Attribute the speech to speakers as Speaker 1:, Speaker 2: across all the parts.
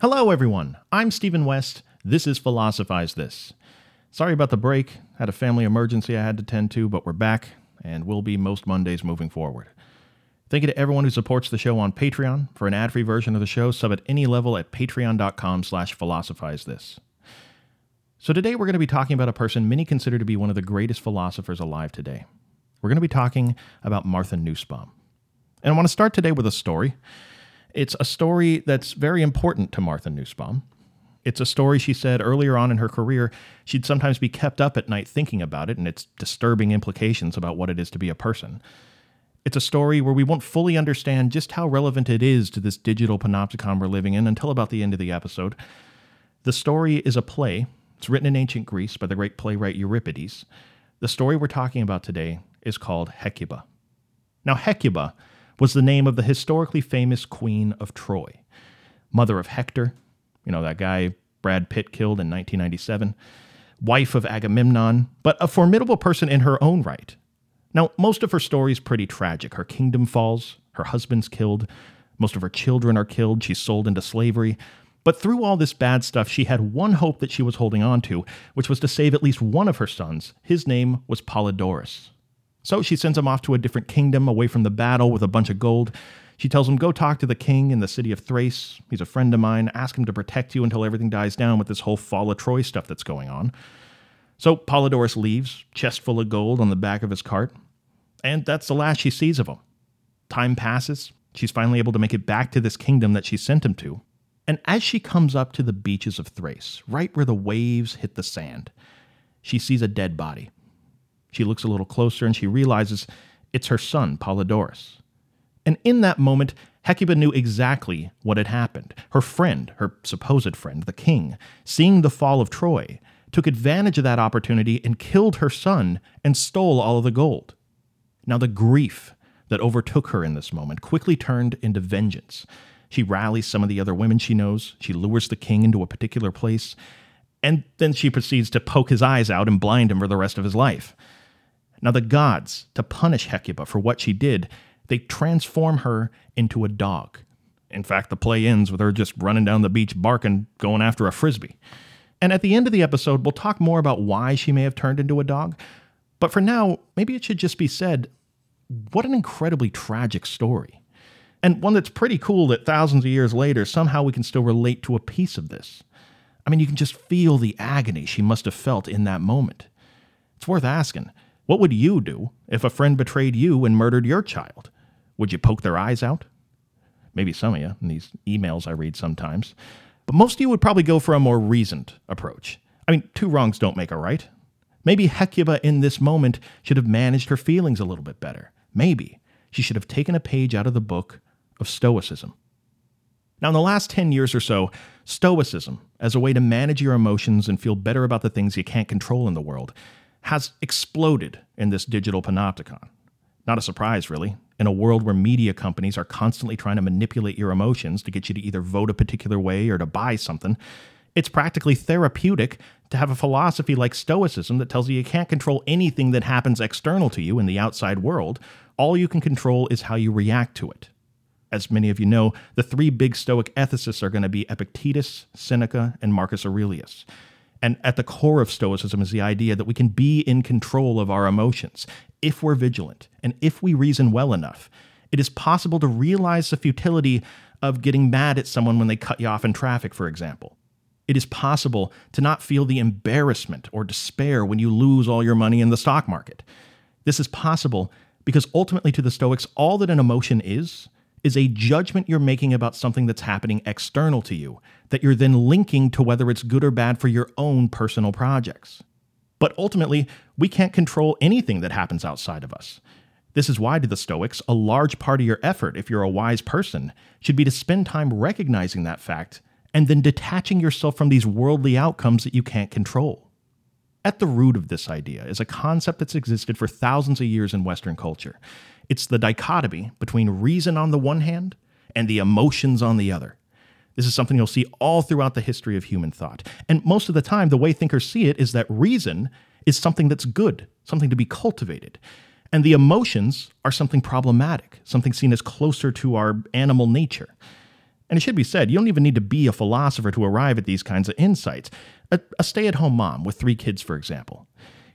Speaker 1: Hello, everyone. I'm Stephen West. This is Philosophize This. Sorry about the break. Had a family emergency I had to tend to, but we're back and will be most Mondays moving forward. Thank you to everyone who supports the show on Patreon. For an ad-free version of the show, sub at any level at patreon.com slash philosophize this. So today we're going to be talking about a person many consider to be one of the greatest philosophers alive today. We're going to be talking about Martha Nussbaum. And I want to start today with a story. It's a story that's very important to Martha Nussbaum. It's a story she said earlier on in her career she'd sometimes be kept up at night thinking about it and its disturbing implications about what it is to be a person. It's a story where we won't fully understand just how relevant it is to this digital panopticon we're living in until about the end of the episode. The story is a play. It's written in ancient Greece by the great playwright Euripides. The story we're talking about today is called Hecuba. Now, Hecuba was the name of the historically famous Queen of Troy, mother of Hector, you know, that guy Brad Pitt killed in 1997, wife of Agamemnon, but a formidable person in her own right. Now, most of her story is pretty tragic. Her kingdom falls, her husband's killed, most of her children are killed, she's sold into slavery. But through all this bad stuff, she had one hope that she was holding on to, which was to save at least one of her sons. His name was Polydorus. So she sends him off to a different kingdom away from the battle with a bunch of gold. She tells him, Go talk to the king in the city of Thrace. He's a friend of mine. Ask him to protect you until everything dies down with this whole fall of Troy stuff that's going on. So Polydorus leaves, chest full of gold on the back of his cart. And that's the last she sees of him. Time passes. She's finally able to make it back to this kingdom that she sent him to. And as she comes up to the beaches of Thrace, right where the waves hit the sand, she sees a dead body. She looks a little closer and she realizes it's her son, Polydorus. And in that moment, Hecuba knew exactly what had happened. Her friend, her supposed friend, the king, seeing the fall of Troy, took advantage of that opportunity and killed her son and stole all of the gold. Now, the grief that overtook her in this moment quickly turned into vengeance. She rallies some of the other women she knows, she lures the king into a particular place, and then she proceeds to poke his eyes out and blind him for the rest of his life. Now, the gods, to punish Hecuba for what she did, they transform her into a dog. In fact, the play ends with her just running down the beach barking, going after a frisbee. And at the end of the episode, we'll talk more about why she may have turned into a dog. But for now, maybe it should just be said what an incredibly tragic story. And one that's pretty cool that thousands of years later, somehow we can still relate to a piece of this. I mean, you can just feel the agony she must have felt in that moment. It's worth asking what would you do if a friend betrayed you and murdered your child? Would you poke their eyes out? Maybe some of you in these emails I read sometimes. But most of you would probably go for a more reasoned approach. I mean, two wrongs don't make a right. Maybe Hecuba in this moment should have managed her feelings a little bit better. Maybe she should have taken a page out of the book of Stoicism. Now, in the last 10 years or so, Stoicism, as a way to manage your emotions and feel better about the things you can't control in the world, has exploded in this digital panopticon. Not a surprise, really. In a world where media companies are constantly trying to manipulate your emotions to get you to either vote a particular way or to buy something, it's practically therapeutic to have a philosophy like Stoicism that tells you you can't control anything that happens external to you in the outside world. All you can control is how you react to it. As many of you know, the three big Stoic ethicists are going to be Epictetus, Seneca, and Marcus Aurelius. And at the core of Stoicism is the idea that we can be in control of our emotions if we're vigilant and if we reason well enough. It is possible to realize the futility of getting mad at someone when they cut you off in traffic, for example. It is possible to not feel the embarrassment or despair when you lose all your money in the stock market. This is possible because ultimately, to the Stoics, all that an emotion is is a judgment you're making about something that's happening external to you, that you're then linking to whether it's good or bad for your own personal projects. But ultimately, we can't control anything that happens outside of us. This is why, to the Stoics, a large part of your effort, if you're a wise person, should be to spend time recognizing that fact and then detaching yourself from these worldly outcomes that you can't control. At the root of this idea is a concept that's existed for thousands of years in Western culture. It's the dichotomy between reason on the one hand and the emotions on the other. This is something you'll see all throughout the history of human thought. And most of the time, the way thinkers see it is that reason is something that's good, something to be cultivated. And the emotions are something problematic, something seen as closer to our animal nature. And it should be said, you don't even need to be a philosopher to arrive at these kinds of insights. A, a stay at home mom with three kids, for example.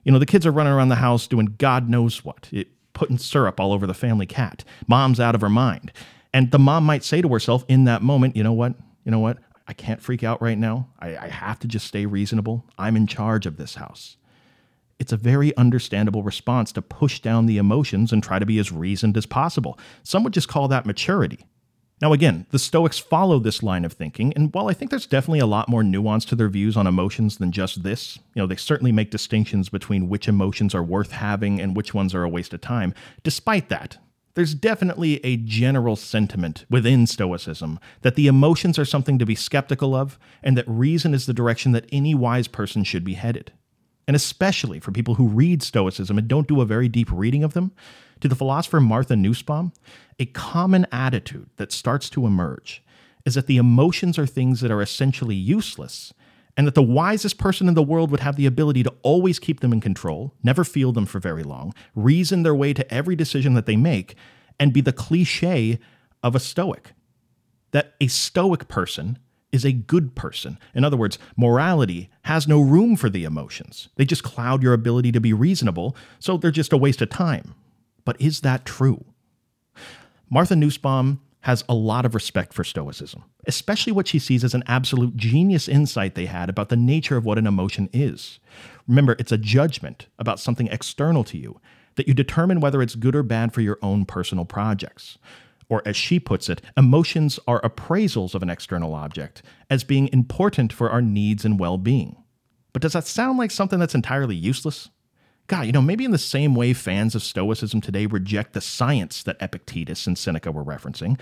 Speaker 1: You know, the kids are running around the house doing God knows what. It, putting syrup all over the family cat. Mom's out of her mind. And the mom might say to herself in that moment, you know what? You know what? I can't freak out right now. I, I have to just stay reasonable. I'm in charge of this house. It's a very understandable response to push down the emotions and try to be as reasoned as possible. Some would just call that maturity. Now, again, the Stoics follow this line of thinking, and while I think there's definitely a lot more nuance to their views on emotions than just this, you know, they certainly make distinctions between which emotions are worth having and which ones are a waste of time. Despite that, there's definitely a general sentiment within Stoicism that the emotions are something to be skeptical of, and that reason is the direction that any wise person should be headed. And especially for people who read Stoicism and don't do a very deep reading of them, to the philosopher Martha Nussbaum, a common attitude that starts to emerge is that the emotions are things that are essentially useless, and that the wisest person in the world would have the ability to always keep them in control, never feel them for very long, reason their way to every decision that they make, and be the cliche of a Stoic. That a Stoic person is a good person. In other words, morality has no room for the emotions. They just cloud your ability to be reasonable, so they're just a waste of time, but is that true? Martha Nussbaum has a lot of respect for Stoicism, especially what she sees as an absolute genius insight they had about the nature of what an emotion is. Remember, it's a judgment about something external to you that you determine whether it's good or bad for your own personal projects. Or, as she puts it, emotions are appraisals of an external object as being important for our needs and well being. But does that sound like something that's entirely useless? God, you know, maybe in the same way fans of Stoicism today reject the science that Epictetus and Seneca were referencing,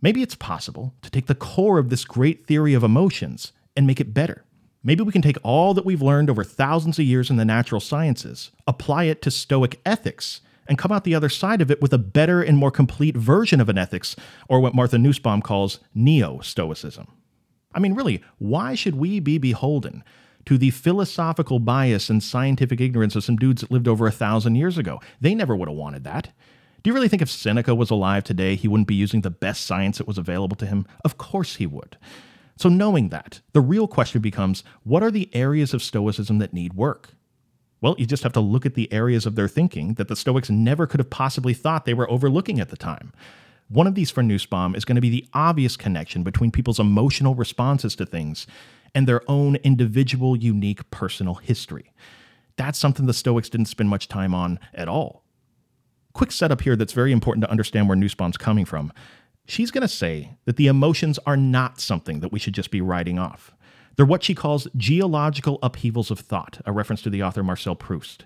Speaker 1: maybe it's possible to take the core of this great theory of emotions and make it better. Maybe we can take all that we've learned over thousands of years in the natural sciences, apply it to Stoic ethics, and come out the other side of it with a better and more complete version of an ethics, or what Martha Nussbaum calls neo Stoicism. I mean, really, why should we be beholden to the philosophical bias and scientific ignorance of some dudes that lived over a thousand years ago. They never would have wanted that. Do you really think if Seneca was alive today, he wouldn't be using the best science that was available to him? Of course he would. So, knowing that, the real question becomes what are the areas of Stoicism that need work? Well, you just have to look at the areas of their thinking that the Stoics never could have possibly thought they were overlooking at the time. One of these for Nussbaum is going to be the obvious connection between people's emotional responses to things and their own individual, unique personal history. That's something the Stoics didn't spend much time on at all. Quick setup here that's very important to understand where Nussbaum's coming from. She's going to say that the emotions are not something that we should just be writing off. They're what she calls geological upheavals of thought, a reference to the author Marcel Proust.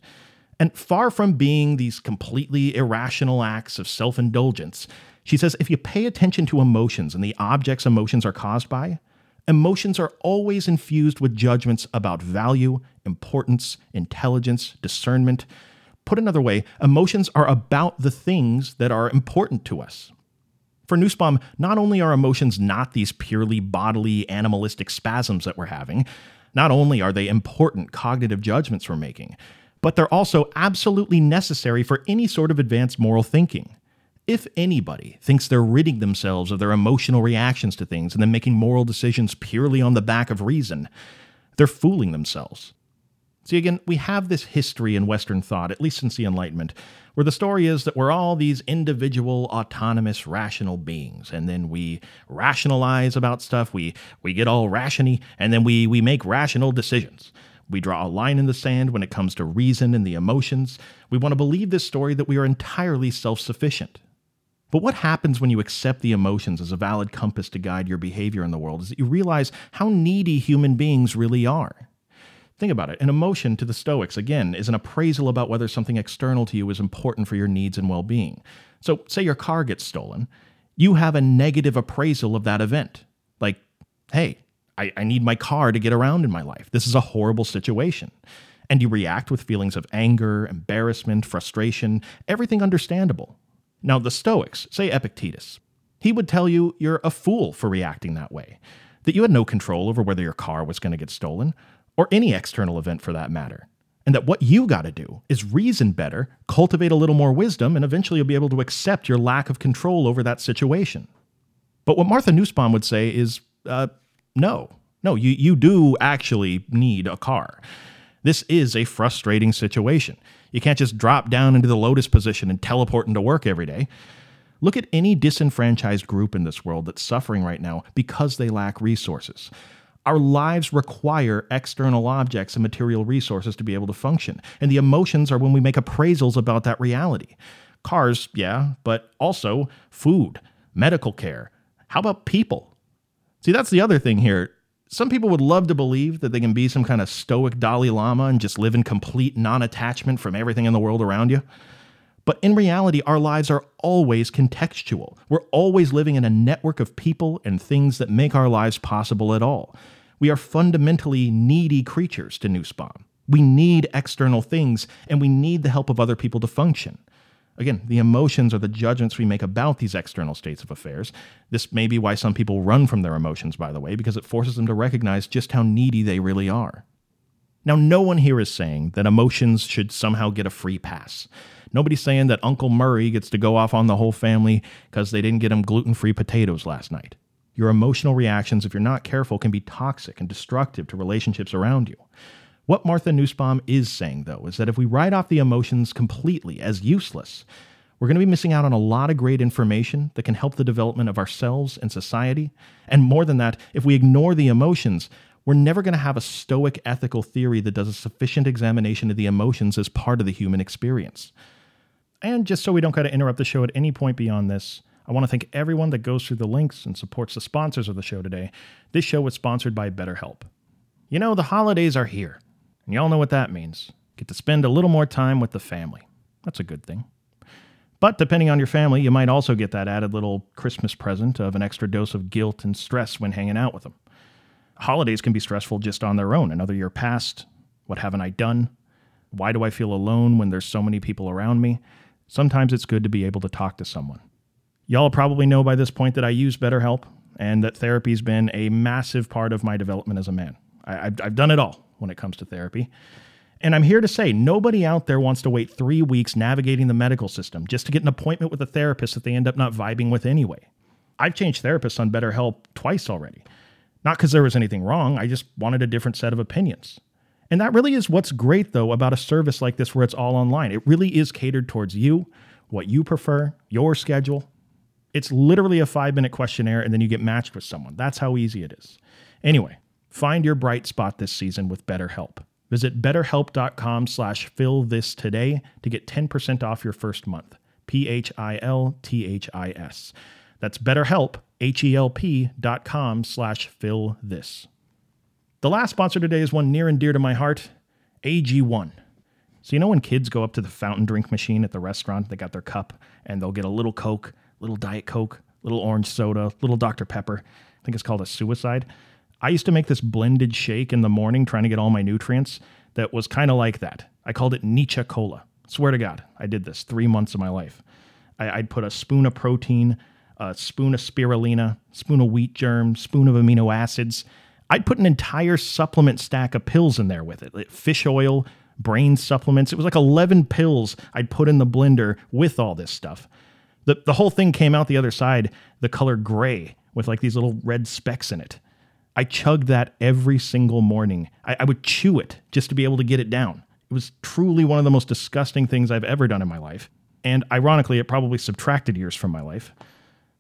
Speaker 1: And far from being these completely irrational acts of self indulgence, she says if you pay attention to emotions and the objects emotions are caused by, Emotions are always infused with judgments about value, importance, intelligence, discernment. Put another way, emotions are about the things that are important to us. For Nussbaum, not only are emotions not these purely bodily, animalistic spasms that we're having, not only are they important cognitive judgments we're making, but they're also absolutely necessary for any sort of advanced moral thinking. If anybody thinks they're ridding themselves of their emotional reactions to things and then making moral decisions purely on the back of reason, they're fooling themselves. See, again, we have this history in Western thought, at least since the Enlightenment, where the story is that we're all these individual, autonomous, rational beings, and then we rationalize about stuff, we, we get all rationy, and then we, we make rational decisions. We draw a line in the sand when it comes to reason and the emotions. We want to believe this story that we are entirely self sufficient, but what happens when you accept the emotions as a valid compass to guide your behavior in the world is that you realize how needy human beings really are. Think about it. An emotion to the Stoics, again, is an appraisal about whether something external to you is important for your needs and well being. So, say your car gets stolen, you have a negative appraisal of that event. Like, hey, I, I, need my car to get around in my life. This is a horrible situation. And you react with feelings of anger, embarrassment, frustration, everything understandable. Now, the Stoics, say Epictetus, he would tell you you're a fool for reacting that way, that you had no control over whether your car was going to get stolen, or any external event for that matter, and that what you got to do is reason better, cultivate a little more wisdom, and eventually you'll be able to accept your lack of control over that situation. But what Martha Nussbaum would say is uh, no, no, you, you do actually need a car. This is a frustrating situation. You can't just drop down into the lotus position and teleport into work every day. Look at any disenfranchised group in this world that's suffering right now because they lack resources. Our lives require external objects and material resources to be able to function, and the emotions are when we make appraisals about that reality. Cars, yeah, but also food, medical care. How about people? See, that's the other thing here some people would love to believe that they can be some kind of stoic Dalai Lama and just live in complete non attachment from everything in the world around you. But in reality, our lives are always contextual. We're always living in a network of people and things that make our lives possible at all. We are fundamentally needy creatures, to Nussbaum. We need external things, and we need the help of other people to function. Again, the emotions are the judgments we make about these external states of affairs. This may be why some people run from their emotions, by the way, because it forces them to recognize just how needy they really are. Now, no one here is saying that emotions should somehow get a free pass. Nobody's saying that Uncle Murray gets to go off on the whole family because they didn't get him gluten free potatoes last night. Your emotional reactions, if you're not careful, can be toxic and destructive to relationships around you. What Martha Nussbaum is saying, though, is that if we write off the emotions completely as useless, we're going to be missing out on a lot of great information that can help the development of ourselves and society. And more than that, if we ignore the emotions, we're never going to have a stoic ethical theory that does a sufficient examination of the emotions as part of the human experience. And just so we don't kind of interrupt the show at any point beyond this, I want to thank everyone that goes through the links and supports the sponsors of the show today. This show was sponsored by BetterHelp. You know, the holidays are here. And y'all know what that means. Get to spend a little more time with the family. That's a good thing. But depending on your family, you might also get that added little Christmas present of an extra dose of guilt and stress when hanging out with them. Holidays can be stressful just on their own. Another year passed. What haven't I done? Why do I feel alone when there's so many people around me? Sometimes it's good to be able to talk to someone. Y'all probably know by this point that I use BetterHelp and that therapy's been a massive part of my development as a man. I, have done it all when it comes to therapy. And I'm here to say nobody out there wants to wait three weeks navigating the medical system just to get an appointment with a therapist that they end up not vibing with anyway. I've changed therapists on BetterHelp twice already. Not because there was anything wrong, I just wanted a different set of opinions. And that really is what's great, though, about a service like this where it's all online. It really is catered towards you, what you prefer, your schedule. It's literally a five minute questionnaire, and then you get matched with someone. That's how easy it is. Anyway, Find your bright spot this season with BetterHelp. Visit betterhelp.com slash philthis today to get 10% off your first month. P-H-I-L-T-H-I-S. That's betterhelp, H-E-L-P dot com slash philthis. The last sponsor today is one near and dear to my heart, AG1. So you know when kids go up to the fountain drink machine at the restaurant, they got their cup and they'll get a little Coke, little Diet Coke, little orange soda, little Dr. Pepper. I think it's called a suicide. I used to make this blended shake in the morning trying to get all my nutrients that was kind of like that. I called it Nietzsche Cola. Swear to God, I did this three months of my life. I, would put a spoon of protein, a spoon of spirulina, spoon of wheat germ, spoon of amino acids. I'd put an entire supplement stack of pills in there with it, like fish oil, brain supplements. It was like 11 pills I'd put in the blender with all this stuff. The, the whole thing came out the other side the color gray with like these little red specks in it. I chugged that every single morning. I, I, would chew it just to be able to get it down. It was truly one of the most disgusting things I've ever done in my life. And ironically, it probably subtracted years from my life.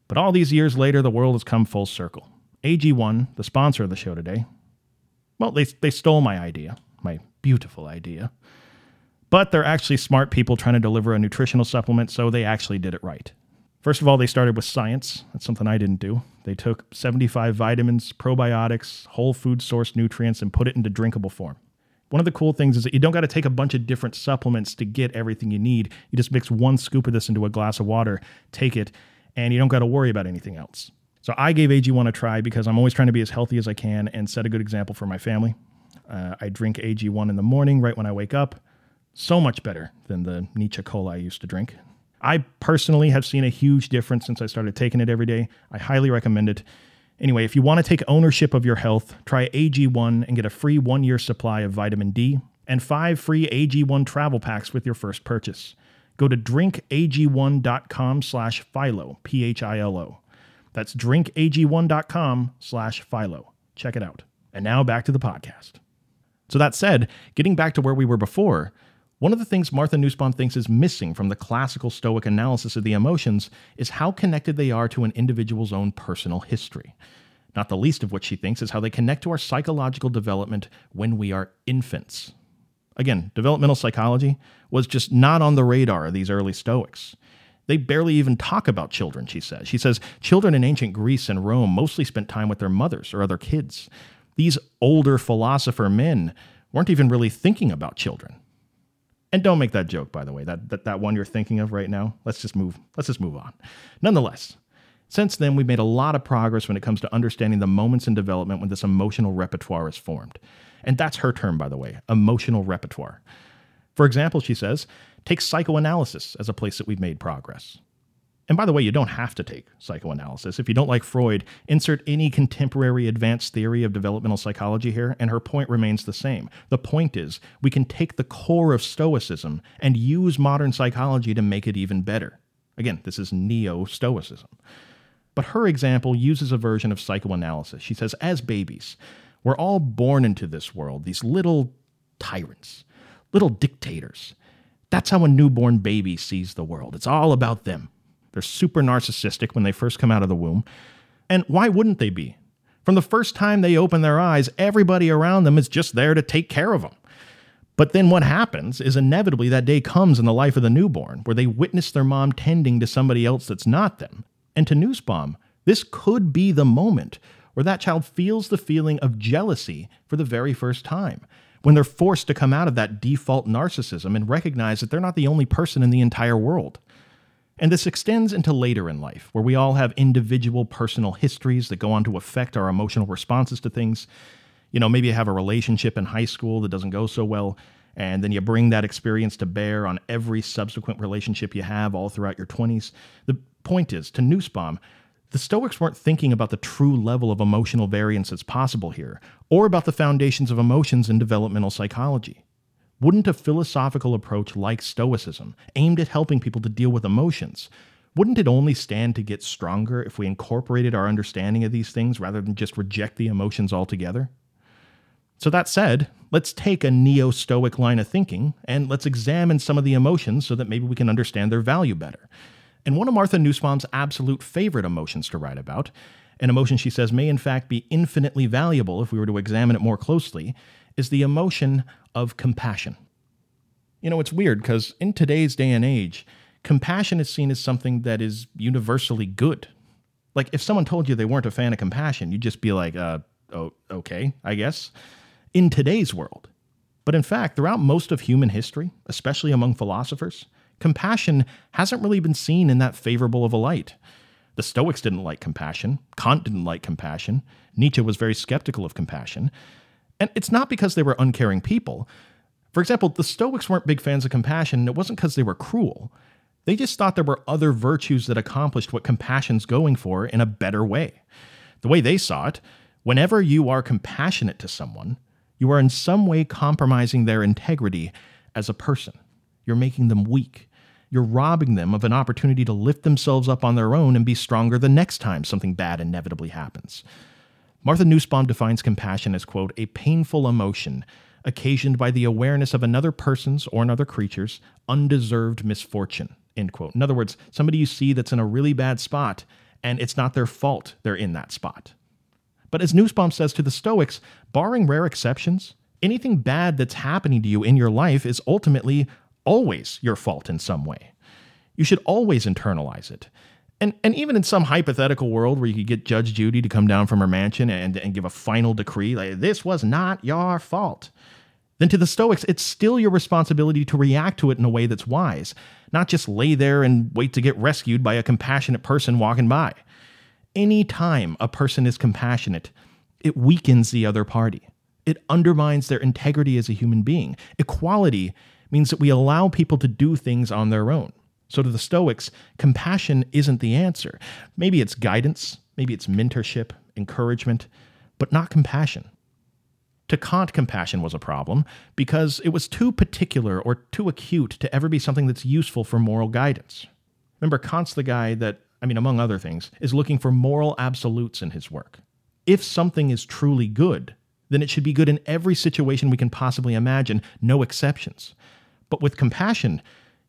Speaker 1: But all these years later, the world has come full circle. AG1, the sponsor of the show today, well, they, they stole my idea, my beautiful idea. But they're actually smart people trying to deliver a nutritional supplement, so they actually did it right. First of all, they started with science. That's something I didn't do. They took 75 vitamins, probiotics, whole food source nutrients, and put it into drinkable form. One of the cool things is that you don't got to take a bunch of different supplements to get everything you need. You just mix one scoop of this into a glass of water, take it, and you don't got to worry about anything else. So I gave AG1 a try because I'm always trying to be as healthy as I can and set a good example for my family. Uh, I drink AG1 in the morning right when I wake up. So much better than the Nietzsche cola I used to drink. I personally have seen a huge difference since I started taking it every day. I highly recommend it. Anyway, if you want to take ownership of your health, try AG1 and get a free one year supply of vitamin D and five free AG1 travel packs with your first purchase. Go to drinkag1.com slash philo, P H I L O. That's drinkag1.com slash philo. Check it out. And now back to the podcast. So, that said, getting back to where we were before, one of the things Martha Nussbaum thinks is missing from the classical Stoic analysis of the emotions is how connected they are to an individual's own personal history. Not the least of which she thinks is how they connect to our psychological development when we are infants. Again, developmental psychology was just not on the radar of these early Stoics. They barely even talk about children, she says. She says children in ancient Greece and Rome mostly spent time with their mothers or other kids. These older philosopher men weren't even really thinking about children. And don't make that joke, by the way. That, that that one you're thinking of right now. Let's just move. Let's just move on. Nonetheless, since then we've made a lot of progress when it comes to understanding the moments in development when this emotional repertoire is formed. And that's her term, by the way, emotional repertoire. For example, she says, take psychoanalysis as a place that we've made progress. And by the way, you don't have to take psychoanalysis. If you don't like Freud, insert any contemporary advanced theory of developmental psychology here, and her point remains the same. The point is, we can take the core of Stoicism and use modern psychology to make it even better. Again, this is neo Stoicism. But her example uses a version of psychoanalysis. She says, as babies, we're all born into this world, these little tyrants, little dictators. That's how a newborn baby sees the world. It's all about them. They're super narcissistic when they first come out of the womb. And why wouldn't they be? From the first time they open their eyes, everybody around them is just there to take care of them. But then what happens is inevitably that day comes in the life of the newborn where they witness their mom tending to somebody else that's not them. And to Nussbaum, this could be the moment where that child feels the feeling of jealousy for the very first time, when they're forced to come out of that default narcissism and recognize that they're not the only person in the entire world. And this extends into later in life, where we all have individual personal histories that go on to affect our emotional responses to things. You know, maybe you have a relationship in high school that doesn't go so well, and then you bring that experience to bear on every subsequent relationship you have all throughout your 20s. The point is, to Nussbaum, the Stoics weren't thinking about the true level of emotional variance that's possible here, or about the foundations of emotions in developmental psychology. Wouldn't a philosophical approach like Stoicism, aimed at helping people to deal with emotions, wouldn't it only stand to get stronger if we incorporated our understanding of these things rather than just reject the emotions altogether? So, that said, let's take a neo Stoic line of thinking and let's examine some of the emotions so that maybe we can understand their value better. And one of Martha Nussbaum's absolute favorite emotions to write about, an emotion she says may in fact be infinitely valuable if we were to examine it more closely, is the emotion of compassion. You know, it's weird because in today's day and age, compassion is seen as something that is universally good. Like, if someone told you they weren't a fan of compassion, you'd just be like, uh, oh, okay, I guess, in today's world. But in fact, throughout most of human history, especially among philosophers, compassion hasn't really been seen in that favorable of a light. The Stoics didn't like compassion, Kant didn't like compassion, Nietzsche was very skeptical of compassion, and it's not because they were uncaring people. For example, the Stoics weren't big fans of compassion, and it wasn't because they were cruel. They just thought there were other virtues that accomplished what compassion's going for in a better way. The way they saw it, whenever you are compassionate to someone, you are in some way compromising their integrity as a person. You're making them weak. You're robbing them of an opportunity to lift themselves up on their own and be stronger the next time something bad inevitably happens. Martha Nussbaum defines compassion as, quote, a painful emotion occasioned by the awareness of another person's or another creature's undeserved misfortune, end quote. In other words, somebody you see that's in a really bad spot and it's not their fault they're in that spot. But as Nussbaum says to the Stoics, barring rare exceptions, anything bad that's happening to you in your life is ultimately always your fault in some way. You should always internalize it. And, and even in some hypothetical world where you could get Judge Judy to come down from her mansion and, and give a final decree, like, this was not your fault, then to the Stoics, it's still your responsibility to react to it in a way that's wise, not just lay there and wait to get rescued by a compassionate person walking by. Any time a person is compassionate, it weakens the other party. It undermines their integrity as a human being. Equality means that we allow people to do things on their own. So, to the Stoics, compassion isn't the answer. Maybe it's guidance, maybe it's mentorship, encouragement, but not compassion. To Kant, compassion was a problem because it was too particular or too acute to ever be something that's useful for moral guidance. Remember, Kant's the guy that, I mean, among other things, is looking for moral absolutes in his work. If something is truly good, then it should be good in every situation we can possibly imagine, no exceptions. But with compassion,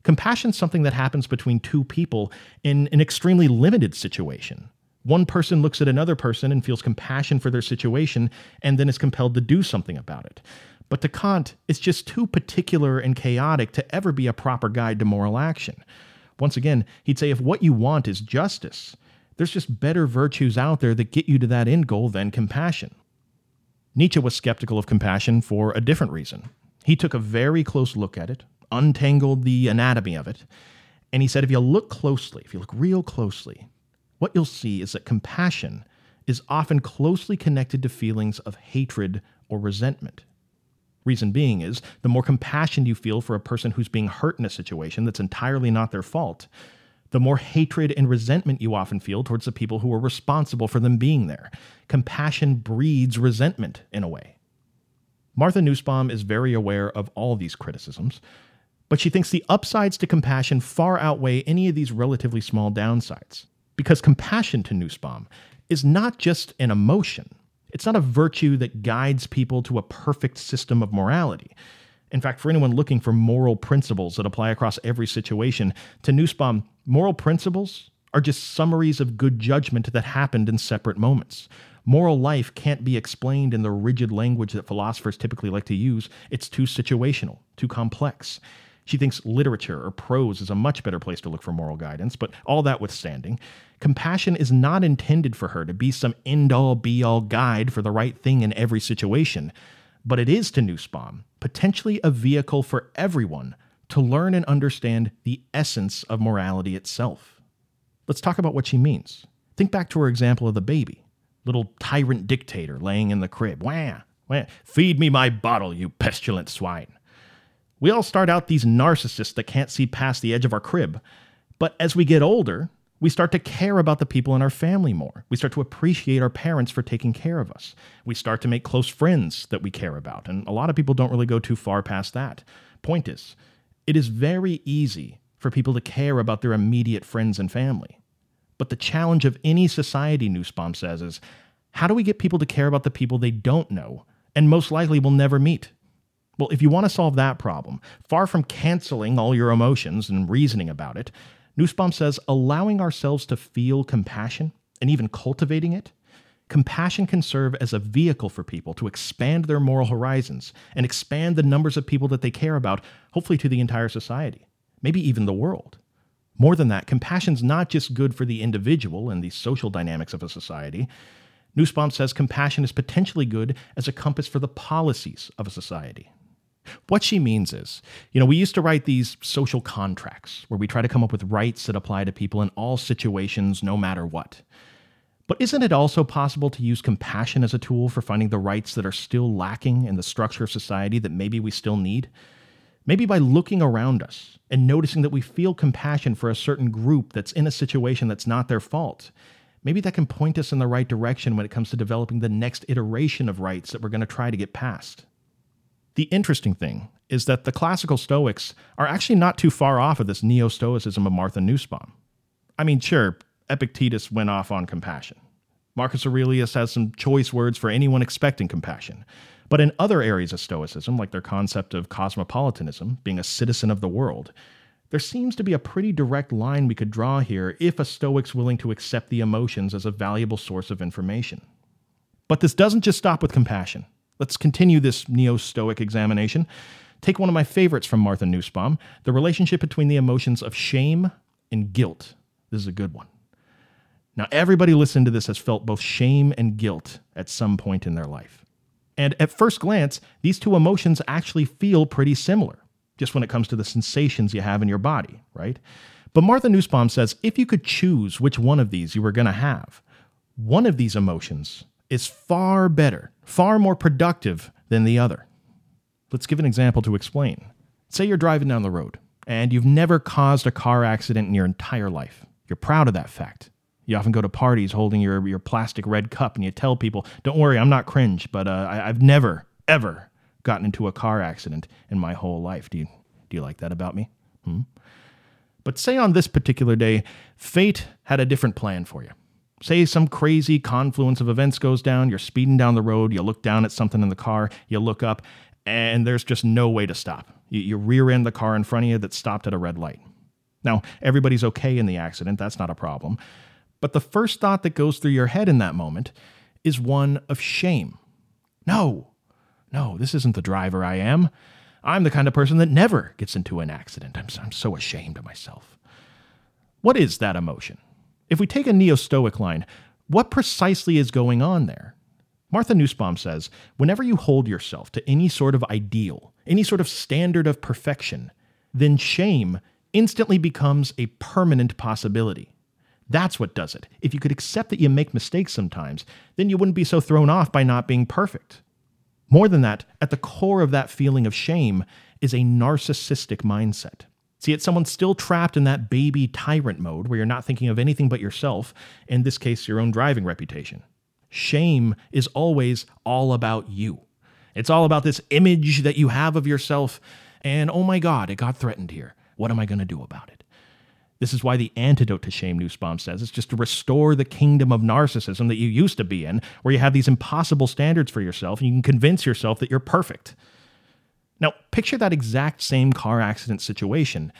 Speaker 1: Compassion is something that happens between two people in an extremely limited situation. One person looks at another person and feels compassion for their situation and then is compelled to do something about it. But to Kant, it's just too particular and chaotic to ever be a proper guide to moral action. Once again, he'd say if what you want is justice, there's just better virtues out there that get you to that end goal than compassion. Nietzsche was skeptical of compassion for a different reason. He took a very close look at it, untangled the anatomy of it. And he said, if you look closely, if you look real closely, what you'll see is that compassion is often closely connected to feelings of hatred or resentment. Reason being is the more compassion you feel for a person who's being hurt in a situation that's entirely not their fault, the more hatred and resentment you often feel towards the people who are responsible for them being there. Compassion breeds resentment in a way. Martha Nussbaum is very aware of all these criticisms, but she thinks the upsides to compassion far outweigh any of these relatively small downsides. Because compassion to Nussbaum is not just an emotion, it's not a virtue that guides people to a perfect system of morality. In fact, for anyone looking for moral principles that apply across every situation, to Nussbaum, moral principles are just summaries of good judgment that happened in separate moments. Moral life can't be explained in the rigid language that philosophers typically like to use. It's too situational, too complex. She thinks literature or prose is a much better place to look for moral guidance, but all that withstanding, compassion is not intended for her to be some end all be all guide for the right thing in every situation, but it is to Nussbaum potentially a vehicle for everyone to learn and understand the essence of morality itself. Let's talk about what she means. Think back to her example of the baby, little tyrant dictator laying in the crib. Wah, wah, feed me my bottle, you pestilent swine. We all start out these narcissists that can't see past the edge of our crib. But as we get older, we start to care about the people in our family more. We start to appreciate our parents for taking care of us. We start to make close friends that we care about. And a lot of people don't really go too far past that. Point is, it is very easy for people to care about their immediate friends and family. But the challenge of any society, Nussbaum says, is how do we get people to care about the people they don't know and most likely will never meet? Well, if you want to solve that problem, far from canceling all your emotions and reasoning about it, Nussbaum says allowing ourselves to feel compassion and even cultivating it, compassion can serve as a vehicle for people to expand their moral horizons and expand the numbers of people that they care about, hopefully to the entire society, maybe even the world. More than that, compassion's not just good for the individual and the social dynamics of a society. Nussbaum says compassion is potentially good as a compass for the policies of a society. What she means is, you know, we used to write these social contracts where we try to come up with rights that apply to people in all situations, no matter what. But isn't it also possible to use compassion as a tool for finding the rights that are still lacking in the structure of society that maybe we still need? Maybe by looking around us and noticing that we feel compassion for a certain group that's in a situation that's not their fault, maybe that can point us in the right direction when it comes to developing the next iteration of rights that we're going to try to get past. The interesting thing is that the classical Stoics are actually not too far off of this neo Stoicism of Martha Nussbaum. I mean, sure, Epictetus went off on compassion. Marcus Aurelius has some choice words for anyone expecting compassion. But in other areas of Stoicism, like their concept of cosmopolitanism, being a citizen of the world, there seems to be a pretty direct line we could draw here if a Stoic's willing to accept the emotions as a valuable source of information. But this doesn't just stop with compassion. Let's continue this neo Stoic examination. Take one of my favorites from Martha Nussbaum the relationship between the emotions of shame and guilt. This is a good one. Now, everybody listening to this has felt both shame and guilt at some point in their life. And at first glance, these two emotions actually feel pretty similar, just when it comes to the sensations you have in your body, right? But Martha Nussbaum says if you could choose which one of these you were going to have, one of these emotions is far better, far more productive than the other. Let's give an example to explain. Say you're driving down the road and you've never caused a car accident in your entire life. You're proud of that fact. You often go to parties holding your, your plastic red cup and you tell people, don't worry, I'm not cringe, but uh, I, I've never, ever gotten into a car accident in my whole life. Do you, do you like that about me? Hmm? But say on this particular day, fate had a different plan for you say some crazy confluence of events goes down, you're speeding down the road, you look down at something in the car, you look up, and there's just no way to stop. You, you rear end the car in front of you that stopped at a red light. Now, everybody's okay in the accident, that's not a problem. But the first thought that goes through your head in that moment is one of shame. No, no, this isn't the driver I am. I'm the kind of person that never gets into an accident. I'm, I'm so ashamed of myself. What is that emotion? If we take a neo Stoic line, what precisely is going on there? Martha Nussbaum says whenever you hold yourself to any sort of ideal, any sort of standard of perfection, then shame instantly becomes a permanent possibility. That's what does it. If you could accept that you make mistakes sometimes, then you wouldn't be so thrown off by not being perfect. More than that, at the core of that feeling of shame is a narcissistic mindset. See, it's someone still trapped in that baby tyrant mode where you're not thinking of anything but yourself, in this case, your own driving reputation. Shame is always all about you. It's all about this image that you have of yourself, and oh my God, it got threatened here. What am I going to do about it? This is why the antidote to shame, Nussbaum says, is just to restore the kingdom of narcissism that you used to be in, where you have these impossible standards for yourself and you can convince yourself that you're perfect. Now, picture that exact same car accident situation.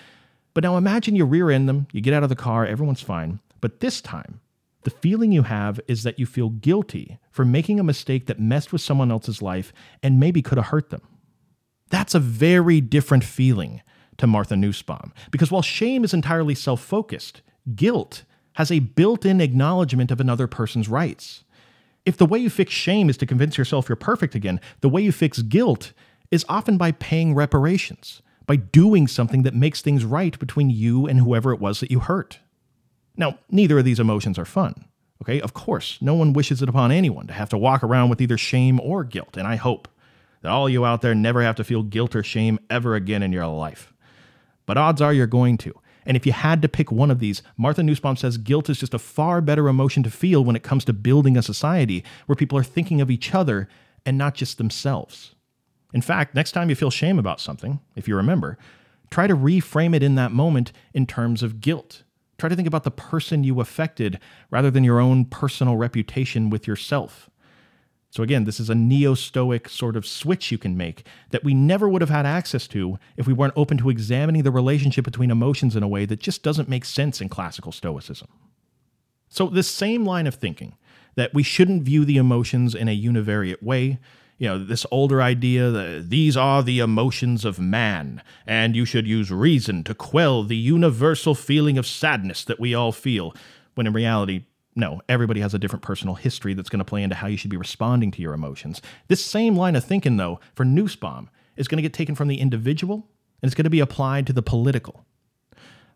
Speaker 1: But now imagine you rear end them, you get out of the car, everyone's fine. But this time, the feeling you have is that you feel guilty for making a mistake that messed with someone else's life and maybe could have hurt them. That's a very different feeling to Martha Nussbaum, because while shame is entirely self focused, guilt has a built in acknowledgement of another person's rights. If the way you fix shame is to convince yourself you're perfect again, the way you fix guilt is often by paying reparations, by doing something that makes things right between you and whoever it was that you hurt. Now, neither of these emotions are fun. Okay, of course, no one wishes it upon anyone to have to walk around with either shame or guilt, and I hope that all you out there never have to feel guilt or shame ever again in your life. But odds are you're going to. And if you had to pick one of these, Martha Nussbaum says guilt is just a far better emotion to feel when it comes to building a society where people are thinking of each other and not just themselves. In fact, next time you feel shame about something, if you remember, try to reframe it in that moment in terms of guilt. Try to think about the person you affected rather than your own personal reputation with yourself. So, again, this is a neo Stoic sort of switch you can make that we never would have had access to if we weren't open to examining the relationship between emotions in a way that just doesn't make sense in classical Stoicism. So, this same line of thinking that we shouldn't view the emotions in a univariate way, you know, this older idea that these are the emotions of man, and you should use reason to quell the universal feeling of sadness that we all feel, when in reality, no, everybody has a different personal history that's going to play into how you should be responding to your emotions. This same line of thinking, though, for Nussbaum is going to get taken from the individual and it's going to be applied to the political.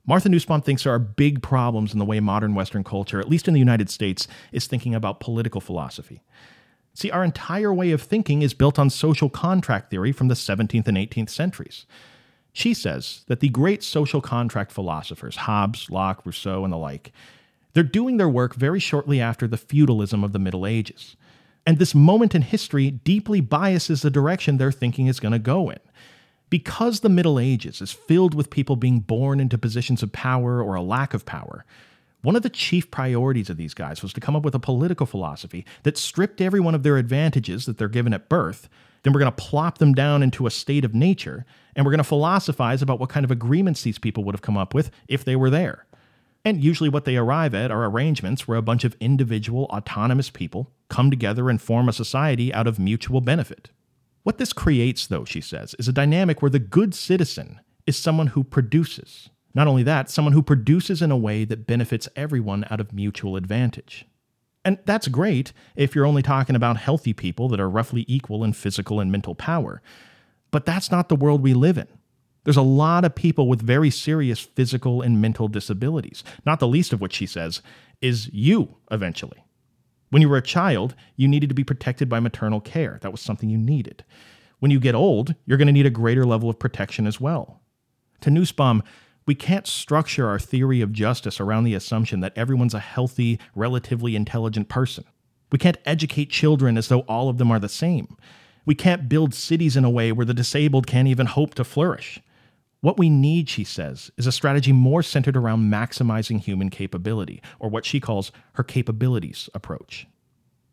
Speaker 1: Martha Nussbaum thinks there are big problems in the way modern Western culture, at least in the United States, is thinking about political philosophy. See, our entire way of thinking is built on social contract theory from the 17th and 18th centuries. She says that the great social contract philosophers, Hobbes, Locke, Rousseau, and the like, they're doing their work very shortly after the feudalism of the Middle Ages. And this moment in history deeply biases the direction their thinking is going to go in. Because the Middle Ages is filled with people being born into positions of power or a lack of power, one of the chief priorities of these guys was to come up with a political philosophy that stripped everyone of their advantages that they're given at birth. Then we're going to plop them down into a state of nature, and we're going to philosophize about what kind of agreements these people would have come up with if they were there. And usually, what they arrive at are arrangements where a bunch of individual, autonomous people come together and form a society out of mutual benefit. What this creates, though, she says, is a dynamic where the good citizen is someone who produces, not only that, someone who produces in a way that benefits everyone out of mutual advantage. And that's great if you're only talking about healthy people that are roughly equal in physical and mental power. But that's not the world we live in. There's a lot of people with very serious physical and mental disabilities, not the least of which, she says, is you eventually. When you were a child, you needed to be protected by maternal care. That was something you needed. When you get old, you're going to need a greater level of protection as well. To Nussbaum, we can't structure our theory of justice around the assumption that everyone's a healthy, relatively intelligent person. We can't educate children as though all of them are the same. We can't build cities in a way where the disabled can't even hope to flourish. What we need, she says, is a strategy more centered around maximizing human capability, or what she calls her capabilities approach.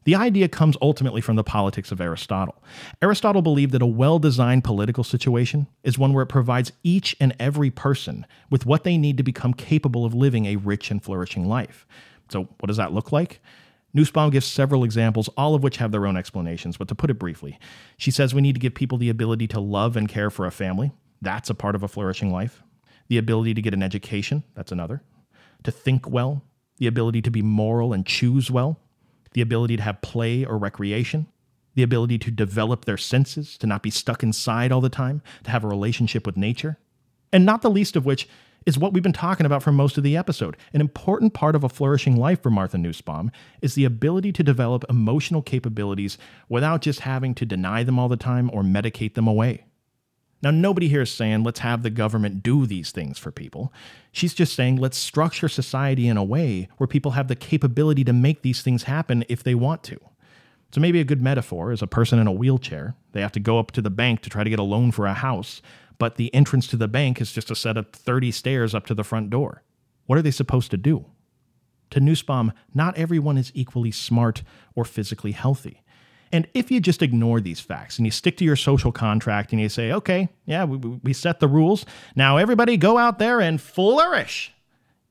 Speaker 1: The idea comes ultimately from the politics of Aristotle. Aristotle believed that a well designed political situation is one where it provides each and every person with what they need to become capable of living a rich and flourishing life. So, what does that look like? Nussbaum gives several examples, all of which have their own explanations, but to put it briefly, she says we need to give people the ability to love and care for a family. That's a part of a flourishing life. The ability to get an education, that's another. To think well, the ability to be moral and choose well, the ability to have play or recreation, the ability to develop their senses, to not be stuck inside all the time, to have a relationship with nature. And not the least of which is what we've been talking about for most of the episode. An important part of a flourishing life for Martha Nussbaum is the ability to develop emotional capabilities without just having to deny them all the time or medicate them away. Now, nobody here is saying let's have the government do these things for people. She's just saying let's structure society in a way where people have the capability to make these things happen if they want to. So, maybe a good metaphor is a person in a wheelchair. They have to go up to the bank to try to get a loan for a house, but the entrance to the bank is just a set of 30 stairs up to the front door. What are they supposed to do? To Nussbaum, not everyone is equally smart or physically healthy. And if you just ignore these facts and you stick to your social contract and you say, okay, yeah, we, we set the rules. Now everybody go out there and flourish.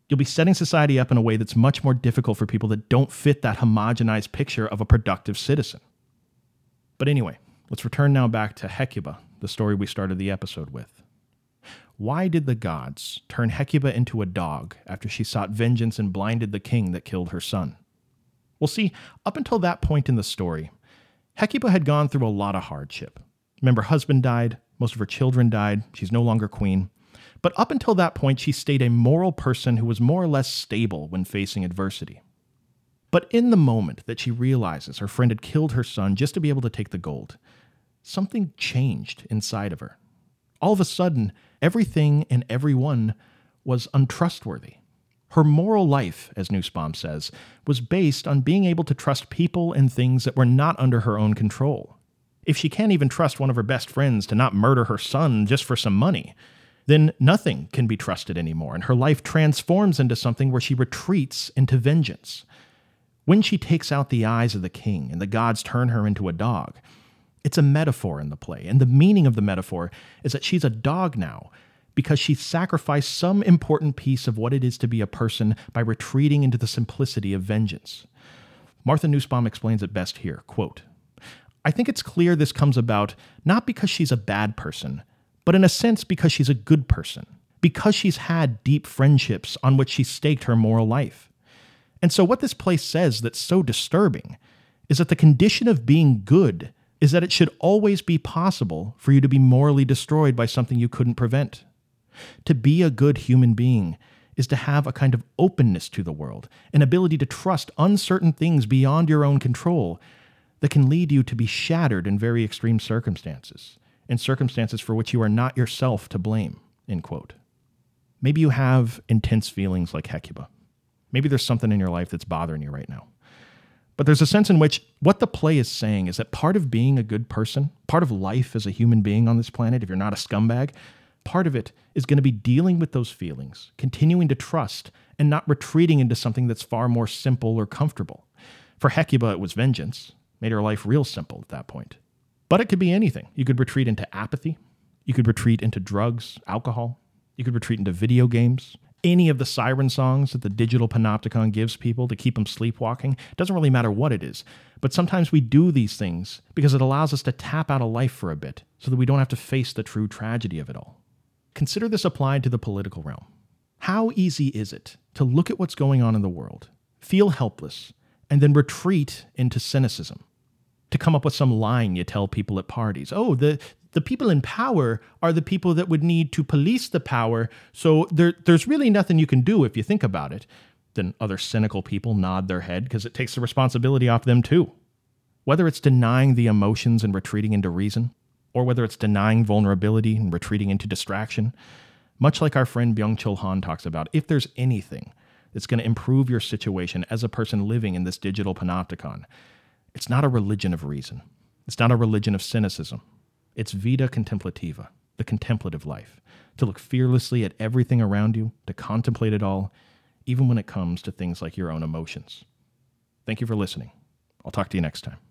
Speaker 1: You'll be setting society up in a way that's much more difficult for people that don't fit that homogenized picture of a productive citizen. But anyway, let's return now back to Hecuba, the story we started the episode with. Why did the gods turn Hecuba into a dog after she sought vengeance and blinded the king that killed her son? Well, see, up until that point in the story, Hecuba had gone through a lot of hardship. Remember, husband died, most of her children died, she's no longer queen. But up until that point, she stayed a moral person who was more or less stable when facing adversity. But in the moment that she realizes her friend had killed her son just to be able to take the gold, something changed inside of her. All of a sudden, everything and everyone was untrustworthy. Her moral life, as Nussbaum says, was based on being able to trust people and things that were not under her own control. If she can't even trust one of her best friends to not murder her son just for some money, then nothing can be trusted anymore, and her life transforms into something where she retreats into vengeance. When she takes out the eyes of the king and the gods turn her into a dog, it's a metaphor in the play, and the meaning of the metaphor is that she's a dog now, because she sacrificed some important piece of what it is to be a person by retreating into the simplicity of vengeance. Martha Nussbaum explains it best here quote, I think it's clear this comes about not because she's a bad person, but in a sense because she's a good person, because she's had deep friendships on which she staked her moral life. And so, what this place says that's so disturbing is that the condition of being good is that it should always be possible for you to be morally destroyed by something you couldn't prevent. To be a good human being is to have a kind of openness to the world, an ability to trust uncertain things beyond your own control that can lead you to be shattered in very extreme circumstances, in circumstances for which you are not yourself to blame. End quote. Maybe you have intense feelings like Hecuba. Maybe there's something in your life that's bothering you right now. But there's a sense in which what the play is saying is that part of being a good person, part of life as a human being on this planet, if you're not a scumbag, Part of it is going to be dealing with those feelings, continuing to trust, and not retreating into something that's far more simple or comfortable. For Hecuba, it was vengeance, made her life real simple at that point. But it could be anything. You could retreat into apathy, you could retreat into drugs, alcohol, you could retreat into video games. Any of the siren songs that the digital panopticon gives people to keep them sleepwalking, it doesn't really matter what it is. But sometimes we do these things because it allows us to tap out of life for a bit so that we don't have to face the true tragedy of it all. Consider this applied to the political realm. How easy is it to look at what's going on in the world, feel helpless, and then retreat into cynicism? To come up with some line you tell people at parties. Oh, the, the people in power are the people that would need to police the power, so there, there's really nothing you can do if you think about it. Then other cynical people nod their head because it takes the responsibility off them too. Whether it's denying the emotions and retreating into reason, or whether it's denying vulnerability and retreating into distraction. Much like our friend Byung Chul Han talks about, if there's anything that's going to improve your situation as a person living in this digital panopticon, it's not a religion of reason. It's not a religion of cynicism. It's vita contemplativa, the contemplative life, to look fearlessly at everything around you, to contemplate it all, even when it comes to things like your own emotions. Thank you for listening. I'll talk to you next time.